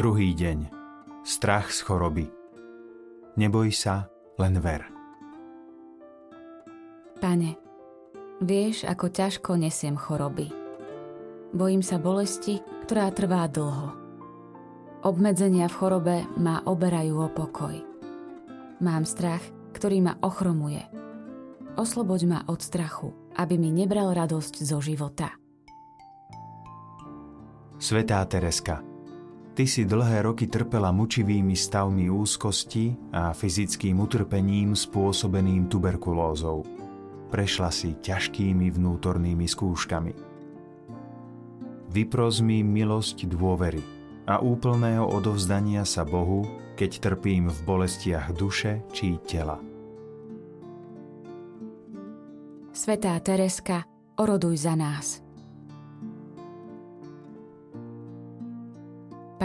Druhý deň. Strach z choroby. Neboj sa, len ver. Pane, vieš, ako ťažko nesiem choroby. Bojím sa bolesti, ktorá trvá dlho. Obmedzenia v chorobe ma oberajú o pokoj. Mám strach, ktorý ma ochromuje. Osloboď ma od strachu, aby mi nebral radosť zo života. Svetá Tereska, Ty si dlhé roky trpela mučivými stavmi úzkosti a fyzickým utrpením spôsobeným tuberkulózou. Prešla si ťažkými vnútornými skúškami. Vypros mi milosť dôvery a úplného odovzdania sa Bohu, keď trpím v bolestiach duše či tela. Svetá Tereska, oroduj za nás.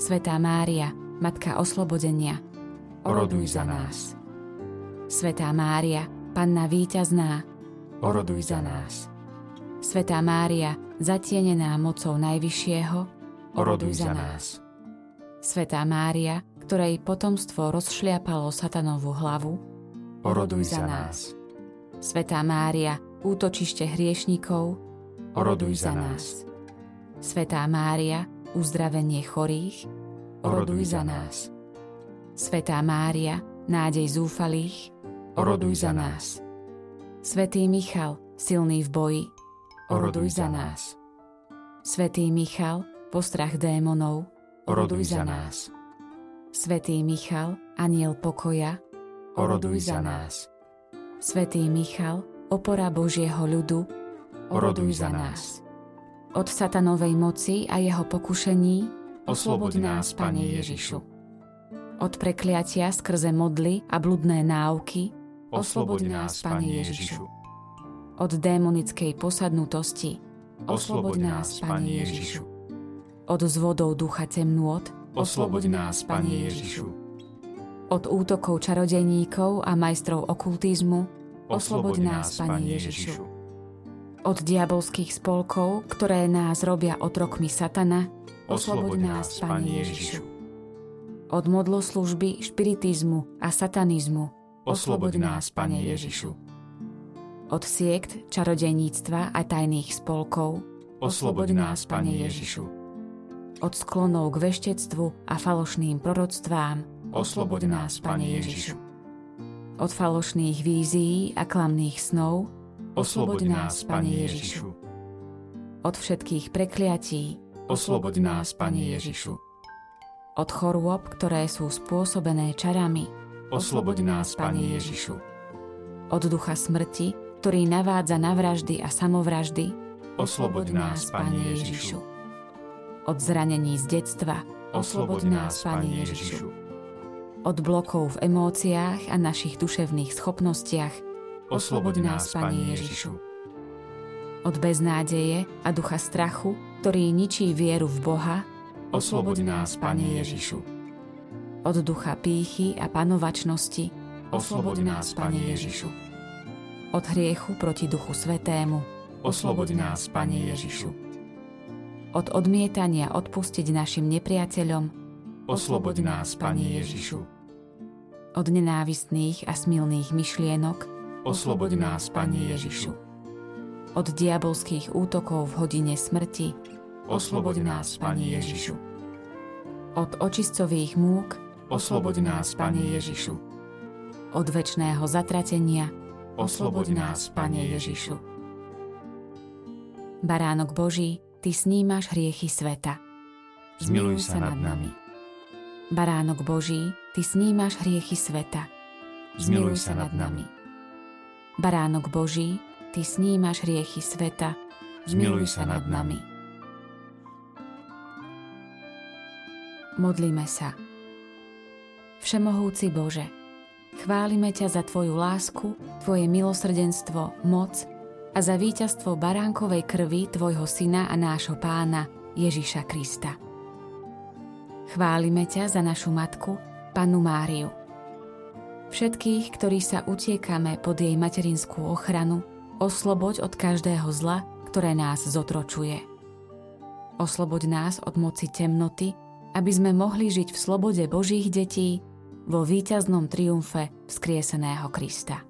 Svetá Mária, Matka oslobodenia, Oroduj za nás. Svetá Mária, Panna víťazná, Oroduj za nás. Svetá Mária, zatienená mocou Najvyššieho, Oroduj za nás. Svetá Mária, ktorej potomstvo rozšliapalo satanovú hlavu, Oroduj za nás. Svetá Mária, útočište hriešnikov, Oroduj za nás. Svetá Mária, uzdravenie chorých, Oroduj za nás. Svetá Mária, nádej zúfalých, Oroduj za nás. Svetý Michal, silný v boji, Oroduj za nás. Svetý Michal, postrach démonov, Oroduj za nás. Svetý Michal, aniel pokoja, Oroduj za nás. Svetý Michal, opora Božieho ľudu, Oroduj za nás. Od satanovej moci a jeho pokušení, Osloboď nás, Pane Ježišu. od prekliatia skrze modly a bludné náuky, Osloboď nás, Pane Ježišu. od démonickej posadnutosti, Osloboď nás, Pane Ježišu. od zvodov ducha temnôt, Osloboď nás, Pane Ježišu. od útokov čarodejníkov a majstrov okultizmu, Osloboď nás, Pane Ježišu. Od diabolských spolkov, ktoré nás robia otrokmi satana, Osloboď nás, Pane Ježišu. od modloslužby, špiritizmu a satanizmu, Osloboď nás, Pane Ježišu. od siekt, čarodejníctva a tajných spolkov, Osloboď nás, Pane Ježišu. od sklonov k veštectvu a falošným proroctvám, Osloboď nás, Pane Ježišu. od falošných vízií a klamných snov, Osloboď nás, Pane Ježišu. od všetkých prekliatí, Osloboď nás, Pane Ježišu. od chorôb, ktoré sú spôsobené čarami, Osloboď nás, Pane Ježišu. od ducha smrti, ktorý navádza na vraždy a samovraždy, Osloboď nás, Pane Ježišu. od zranení z detstva, Osloboď nás, Pane Ježišu. od blokov v emóciách a našich duševných schopnostiach, Osloboď nás, Pane Ježišu. od beznádeje a ducha strachu, ktorý ničí vieru v Boha, Osloboď nás, Pane Ježišu. od ducha pýchy a panovačnosti, Osloboď nás, Pane Ježišu. od hriechu proti duchu svetému, Osloboď nás, Pane Ježišu. od odmietania odpustiť našim nepriateľom, Osloboď nás, Pane Ježišu. od nenávistných a smilných myšlienok, Osloboď nás, Pane Ježišu. od diabolských útokov v hodine smrti, Osloboď nás, Pane Ježišu. od očistcových múk, Osloboď nás, Pane Ježišu. od väčšného zatratenia, Osloboď nás, Pane Ježišu. Baránok Boží, Ty snímaš hriechy sveta. Zmiluj sa nad nami. Baránok Boží, Ty snímaš hriechy sveta. Zmiluj sa nad nami. Baránok Boží, Ty snímaš hriechy sveta. Zmiluj sa nad nami. Modlíme sa. Všemohúci Bože, chválime ťa za Tvoju lásku, Tvoje milosrdenstvo, moc a za víťazstvo baránkovej krvi Tvojho Syna a nášho Pána Ježiša Krista. Chválime ťa za našu matku, Pannu Máriu. Všetkých, ktorí sa utiekame pod jej materinskú ochranu, osloboď od každého zla, ktoré nás zotročuje. Osloboď nás od moci temnoty, aby sme mohli žiť v slobode Božích detí vo víťaznom triumfe vzkrieseného Krista.